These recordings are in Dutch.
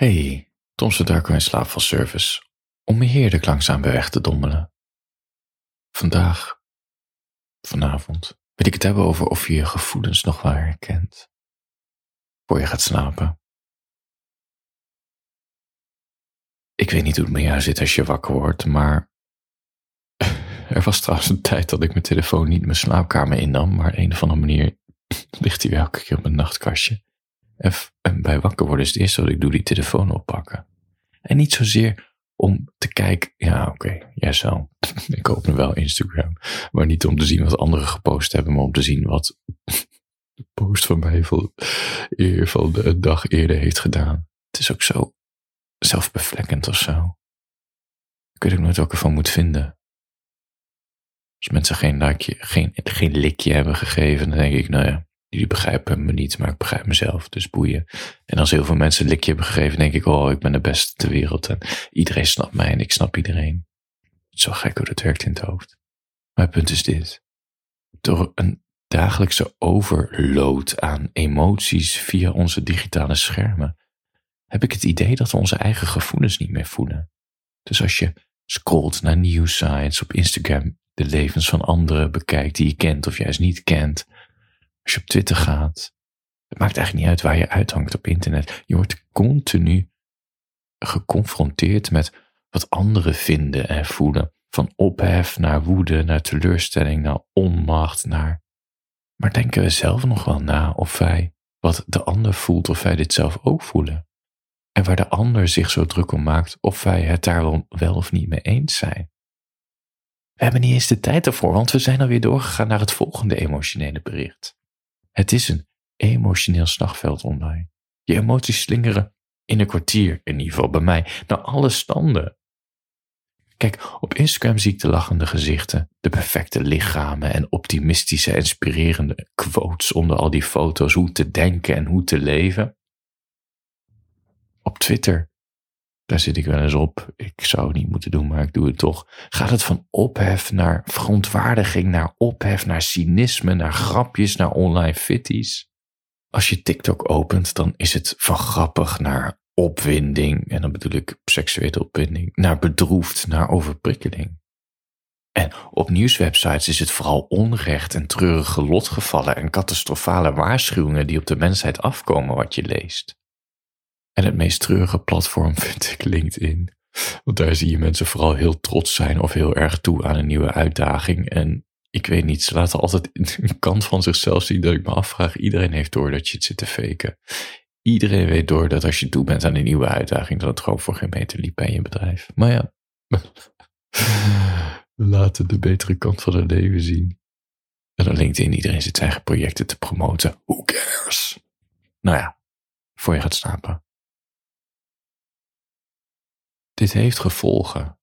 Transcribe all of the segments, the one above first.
Hey, Tom Darko in slaapvalservice. Om me heerlijk langzaam bij weg te dommelen. Vandaag, vanavond, wil ik het hebben over of je je gevoelens nog wel herkent. Voor je gaat slapen. Ik weet niet hoe het met jou zit als je wakker wordt, maar er was trouwens een tijd dat ik mijn telefoon niet mijn slaapkamer innam, maar een of andere manier ligt hij elke keer op mijn nachtkastje. En bij wakker worden is het eerste wat ik doe, die telefoon oppakken. En niet zozeer om te kijken, ja oké, jij zo. ik open wel Instagram. Maar niet om te zien wat anderen gepost hebben, maar om te zien wat de post van mij van, de dag eerder heeft gedaan. Het is ook zo zelfbevlekkend of zo. Ik weet ook nooit wat ik ervan moet vinden. Als mensen geen, geen, geen likje hebben gegeven, dan denk ik, nou ja, Jullie begrijpen me niet, maar ik begrijp mezelf, dus boeien. En als heel veel mensen een likje hebben gegeven, denk ik, oh, ik ben de beste ter wereld. En iedereen snapt mij en ik snap iedereen. Zo gek hoe dat werkt in het hoofd. Het punt is dit. Door een dagelijkse overload aan emoties via onze digitale schermen, heb ik het idee dat we onze eigen gevoelens niet meer voelen. Dus als je scrolt naar nieuwsites op Instagram, de levens van anderen bekijkt die je kent of juist niet kent, je op Twitter gaat. Het maakt eigenlijk niet uit waar je uithangt op internet. Je wordt continu geconfronteerd met wat anderen vinden en voelen. Van ophef naar woede, naar teleurstelling, naar onmacht, naar. Maar denken we zelf nog wel na of wij wat de ander voelt, of wij dit zelf ook voelen? En waar de ander zich zo druk om maakt, of wij het daar wel, wel of niet mee eens zijn? We hebben niet eens de tijd ervoor, want we zijn alweer doorgegaan naar het volgende emotionele bericht. Het is een emotioneel slagveld online. Je emoties slingeren in een kwartier, in ieder geval bij mij, naar alle standen. Kijk, op Instagram zie ik de lachende gezichten, de perfecte lichamen en optimistische, inspirerende quotes onder al die foto's, hoe te denken en hoe te leven. Op Twitter, daar zit ik wel eens op. Ik zou het niet moeten doen, maar ik doe het toch. Gaat het van ophef naar verontwaardiging, naar ophef, naar cynisme, naar grapjes, naar online fitties? Als je TikTok opent, dan is het van grappig naar opwinding, en dan bedoel ik seksuele opwinding, naar bedroefd, naar overprikkeling. En op nieuwswebsites is het vooral onrecht en treurige lotgevallen en catastrofale waarschuwingen die op de mensheid afkomen wat je leest. En het meest treurige platform vind ik LinkedIn. Want daar zie je mensen vooral heel trots zijn of heel erg toe aan een nieuwe uitdaging. En ik weet niet, ze laten altijd een kant van zichzelf zien dat ik me afvraag. Iedereen heeft door dat je het zit te faken. Iedereen weet door dat als je toe bent aan een nieuwe uitdaging, dat het gewoon voor geen meter liep bij je bedrijf. Maar ja, we laten de betere kant van het leven zien. En dan LinkedIn, iedereen zit zijn eigen projecten te promoten. Who cares? Nou ja, voor je gaat slapen. Dit heeft gevolgen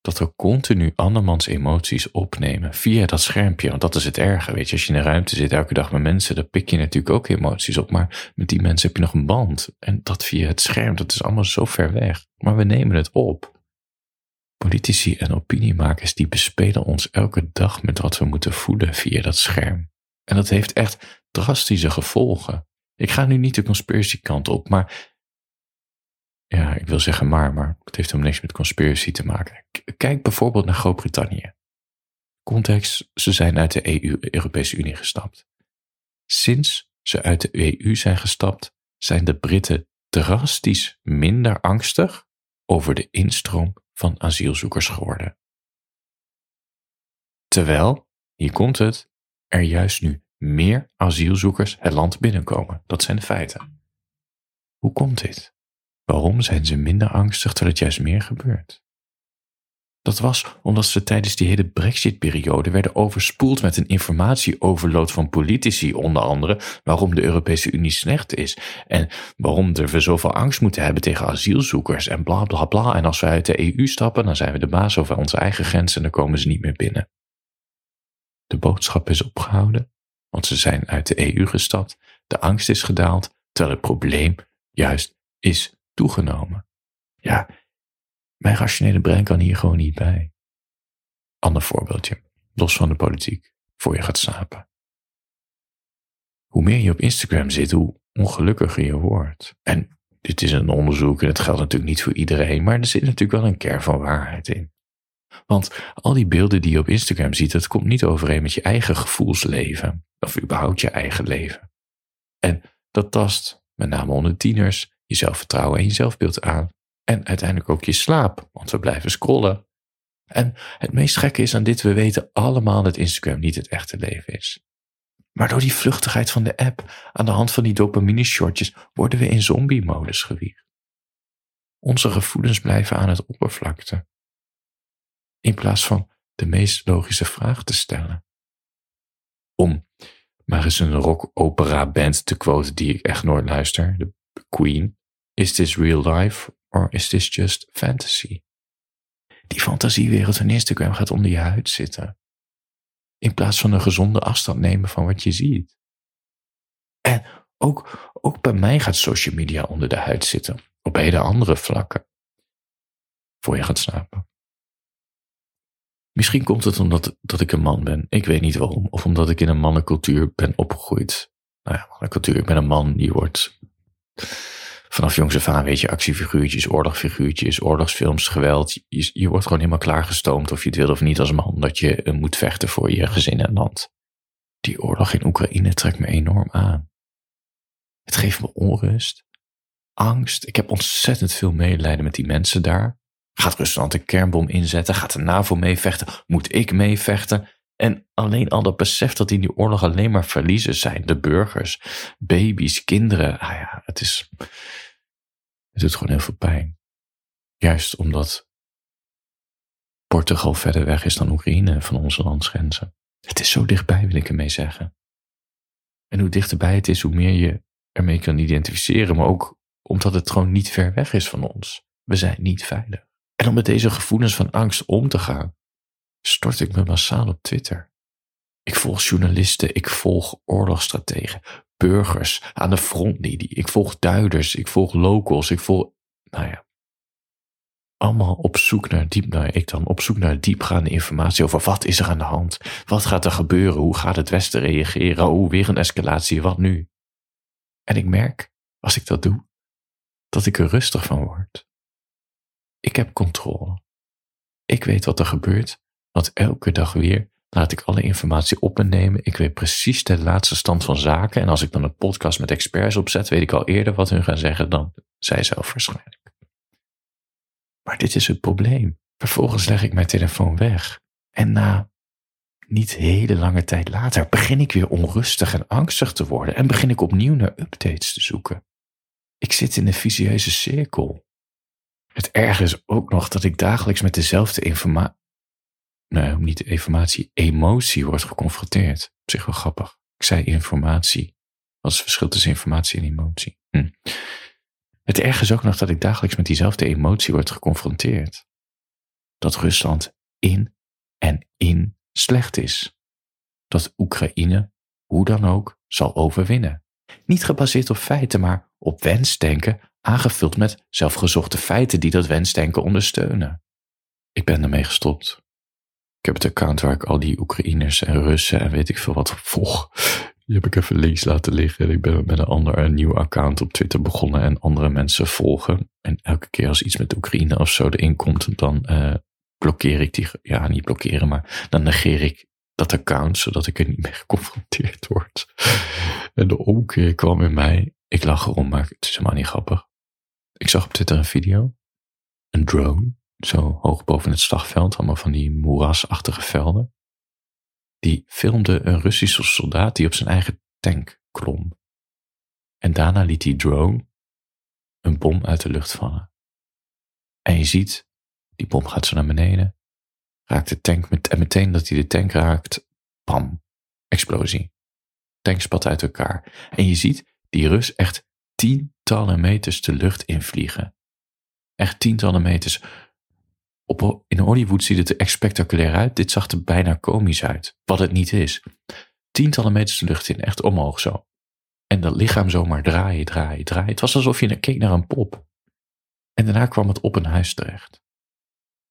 dat we continu andermans emoties opnemen via dat schermpje. Want dat is het erge, weet je. Als je in een ruimte zit elke dag met mensen, dan pik je natuurlijk ook emoties op. Maar met die mensen heb je nog een band. En dat via het scherm, dat is allemaal zo ver weg. Maar we nemen het op. Politici en opiniemakers die bespelen ons elke dag met wat we moeten voelen via dat scherm. En dat heeft echt drastische gevolgen. Ik ga nu niet de conspiracy kant op, maar ja, ik wil zeggen maar, maar het heeft helemaal niks met conspiracy te maken. Kijk bijvoorbeeld naar Groot-Brittannië. Context, ze zijn uit de EU, Europese Unie gestapt. Sinds ze uit de EU zijn gestapt, zijn de Britten drastisch minder angstig over de instroom van asielzoekers geworden. Terwijl, hier komt het, er juist nu meer asielzoekers het land binnenkomen. Dat zijn de feiten. Hoe komt dit? Waarom zijn ze minder angstig terwijl het juist meer gebeurt? Dat was omdat ze tijdens die hele Brexit-periode werden overspoeld met een informatieoverload van politici, onder andere waarom de Europese Unie slecht is en waarom we zoveel angst moeten hebben tegen asielzoekers en bla bla bla. En als we uit de EU stappen, dan zijn we de baas over onze eigen grenzen en dan komen ze niet meer binnen. De boodschap is opgehouden, want ze zijn uit de EU gestapt, de angst is gedaald, terwijl het probleem juist is toegenomen. Ja, mijn rationele brein kan hier gewoon niet bij. Ander voorbeeldje, los van de politiek, voor je gaat slapen. Hoe meer je op Instagram zit, hoe ongelukkiger je wordt. En dit is een onderzoek en het geldt natuurlijk niet voor iedereen, maar er zit natuurlijk wel een kern van waarheid in. Want al die beelden die je op Instagram ziet, dat komt niet overeen met je eigen gevoelsleven, of überhaupt je eigen leven. En dat tast, met name onder tieners, je zelfvertrouwen en je zelfbeeld aan. En uiteindelijk ook je slaap, want we blijven scrollen. En het meest gekke is aan dit, we weten allemaal dat Instagram niet het echte leven is. Maar door die vluchtigheid van de app, aan de hand van die dopamine-shortjes, worden we in zombie-modus gewiegd. Onze gevoelens blijven aan het oppervlakte. In plaats van de meest logische vraag te stellen. Om maar eens een rock-opera-band te quoten die ik echt nooit luister, de Queen. Is this real life or is this just fantasy? Die fantasiewereld van Instagram gaat onder je huid zitten. In plaats van een gezonde afstand nemen van wat je ziet. En ook, ook bij mij gaat social media onder de huid zitten. Op hele andere vlakken. Voor je gaat slapen. Misschien komt het omdat dat ik een man ben. Ik weet niet waarom. Of omdat ik in een mannencultuur ben opgegroeid. Nou ja, mannencultuur. Ik ben een man die wordt vanaf jongs af aan weet je actiefiguurtjes, oorlogsfiguurtjes, oorlogsfilms, geweld. Je, je wordt gewoon helemaal klaargestoomd of je het wil of niet als man dat je uh, moet vechten voor je gezin en land. Die oorlog in Oekraïne trekt me enorm aan. Het geeft me onrust, angst. Ik heb ontzettend veel medelijden met die mensen daar. Gaat Rusland een kernbom inzetten? Gaat de NAVO meevechten? Moet ik meevechten? En alleen al dat besef dat in die oorlog alleen maar verliezers zijn. De burgers, baby's, kinderen. Ah ja, het is. Het doet gewoon heel veel pijn. Juist omdat Portugal verder weg is dan Oekraïne van onze landsgrenzen. Het is zo dichtbij, wil ik ermee zeggen. En hoe dichterbij het is, hoe meer je ermee kan identificeren. Maar ook omdat het gewoon niet ver weg is van ons. We zijn niet veilig. En om met deze gevoelens van angst om te gaan, stort ik me massaal op Twitter. Ik volg journalisten, ik volg oorlogsstrategen, burgers aan de frontlinie, ik volg duiders, ik volg locals, ik volg, nou ja, allemaal op zoek naar diep, nou ik dan, op zoek naar diepgaande informatie over wat is er aan de hand, wat gaat er gebeuren, hoe gaat het Westen reageren, hoe weer een escalatie, wat nu? En ik merk, als ik dat doe, dat ik er rustig van word. Ik heb controle. Ik weet wat er gebeurt want elke dag weer laat ik alle informatie op me nemen. Ik weet precies de laatste stand van zaken. En als ik dan een podcast met experts opzet, weet ik al eerder wat hun gaan zeggen dan zij zelf waarschijnlijk. Maar dit is het probleem. Vervolgens leg ik mijn telefoon weg. En na niet hele lange tijd later begin ik weer onrustig en angstig te worden en begin ik opnieuw naar updates te zoeken. Ik zit in een vicieuze cirkel. Het erge is ook nog dat ik dagelijks met dezelfde informatie nou, niet informatie, emotie wordt geconfronteerd. Op zich wel grappig. Ik zei informatie. Wat is het verschil tussen informatie en emotie? Hm. Het erge is ook nog dat ik dagelijks met diezelfde emotie word geconfronteerd. Dat Rusland in en in slecht is. Dat Oekraïne, hoe dan ook, zal overwinnen. Niet gebaseerd op feiten, maar op wensdenken, aangevuld met zelfgezochte feiten die dat wensdenken ondersteunen. Ik ben ermee gestopt. Ik heb het account waar ik al die Oekraïners en Russen en weet ik veel wat volg. Die heb ik even links laten liggen. Ik ben met een ander een nieuw account op Twitter begonnen en andere mensen volgen. En elke keer als iets met Oekraïne of zo erin komt, dan uh, blokkeer ik die. Ja, niet blokkeren, maar dan negeer ik dat account, zodat ik er niet mee geconfronteerd word. En de omkeer kwam in mij. Ik lach erom, maar het is helemaal niet grappig. Ik zag op Twitter een video. Een drone zo hoog boven het slagveld, allemaal van die moerasachtige velden. Die filmde een Russische soldaat die op zijn eigen tank klom. En daarna liet die drone een bom uit de lucht vallen. En je ziet, die bom gaat zo naar beneden, raakt de tank met, en meteen dat hij de tank raakt, pam, explosie. Tank spat uit elkaar. En je ziet die Rus echt tientallen meters de lucht invliegen. Echt tientallen meters op, in Hollywood ziet het er echt spectaculair uit. Dit zag er bijna komisch uit. Wat het niet is. Tientallen meters de lucht in, echt omhoog zo. En dat lichaam zomaar draaien, draaien, draaien. Het was alsof je keek naar een pop. En daarna kwam het op een huis terecht.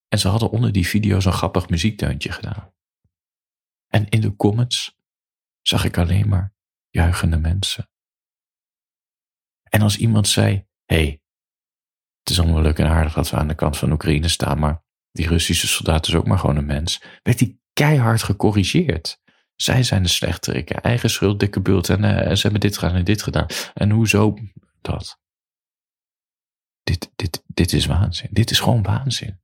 En ze hadden onder die video zo'n grappig muziekdeuntje gedaan. En in de comments zag ik alleen maar juichende mensen. En als iemand zei, hey, het is allemaal leuk en aardig dat we aan de kant van Oekraïne staan, maar die Russische soldaat is ook maar gewoon een mens. Werd hij keihard gecorrigeerd. Zij zijn de slechterikken, eigen schuld, dikke bult en uh, ze hebben dit gedaan en dit gedaan. En hoezo dat? Dit, dit, dit is waanzin. Dit is gewoon waanzin.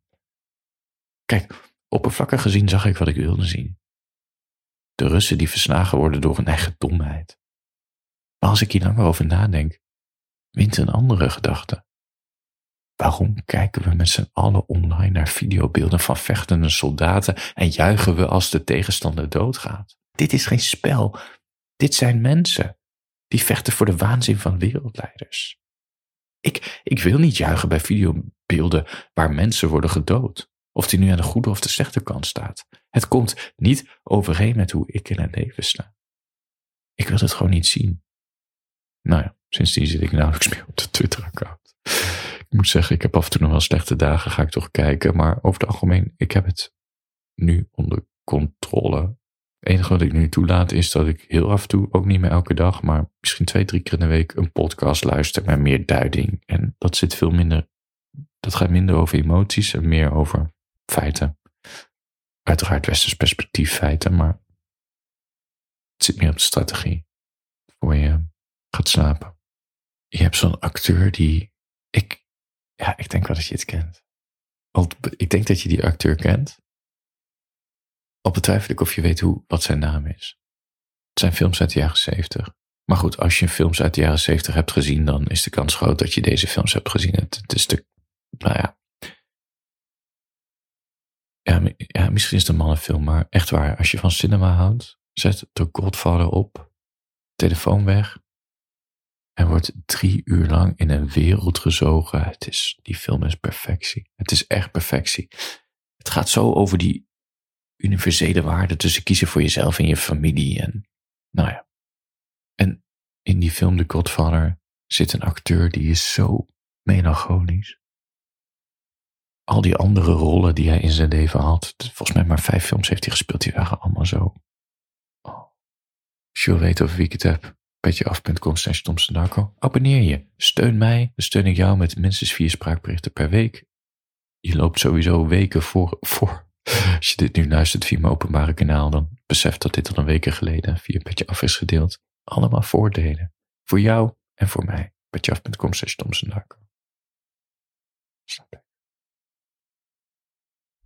Kijk, oppervlakkig gezien zag ik wat ik wilde zien. De Russen die verslagen worden door hun eigen domheid. Maar als ik hier langer over nadenk, wint een andere gedachte. Waarom kijken we met z'n allen online naar videobeelden van vechtende soldaten en juichen we als de tegenstander doodgaat? Dit is geen spel. Dit zijn mensen die vechten voor de waanzin van wereldleiders. Ik, ik wil niet juichen bij videobeelden waar mensen worden gedood. Of die nu aan de goede of de slechte kant staat. Het komt niet overeen met hoe ik in het leven sta. Ik wil het gewoon niet zien. Nou ja, sindsdien zit ik nauwelijks meer op de Twitter-account. Ik moet zeggen, ik heb af en toe nog wel slechte dagen, ga ik toch kijken. Maar over het algemeen, ik heb het nu onder controle. Het enige wat ik nu toelaat is dat ik heel af en toe, ook niet meer elke dag, maar misschien twee, drie keer in de week een podcast luister met meer duiding. En dat zit veel minder, dat gaat minder over emoties en meer over feiten. Uiteraard westers perspectief feiten, maar het zit meer op de strategie. Voor je gaat slapen. Je hebt zo'n acteur die, ik, ja, ik denk wel dat je het kent. Ik denk dat je die acteur kent. Al betwijfel ik of je weet hoe, wat zijn naam is. Het zijn films uit de jaren zeventig. Maar goed, als je films uit de jaren zeventig hebt gezien, dan is de kans groot dat je deze films hebt gezien. Het, is de, nou ja, ja, ja, misschien is het een mannenfilm, maar echt waar. Als je van cinema houdt, zet The Godfather op, telefoon weg en wordt drie uur lang in een wereld gezogen. Het is, die film is perfectie. Het is echt perfectie. Het gaat zo over die universele waarden tussen kiezen voor jezelf en je familie. En nou ja. En in die film The Godfather zit een acteur die is zo melancholisch al die andere rollen die hij in zijn leven had. Volgens mij maar vijf films heeft hij gespeeld. Die waren allemaal zo. Oh. Wil weten over wie ik het heb. Petjeaf.com slash Abonneer je. Steun mij. Dan steun ik jou met minstens vier spraakberichten per week. Je loopt sowieso weken voor, voor. Als je dit nu luistert via mijn openbare kanaal. Dan besef dat dit al een weken geleden via Petje Af is gedeeld. Allemaal voordelen. Voor jou en voor mij. Petjeaf.com slash je?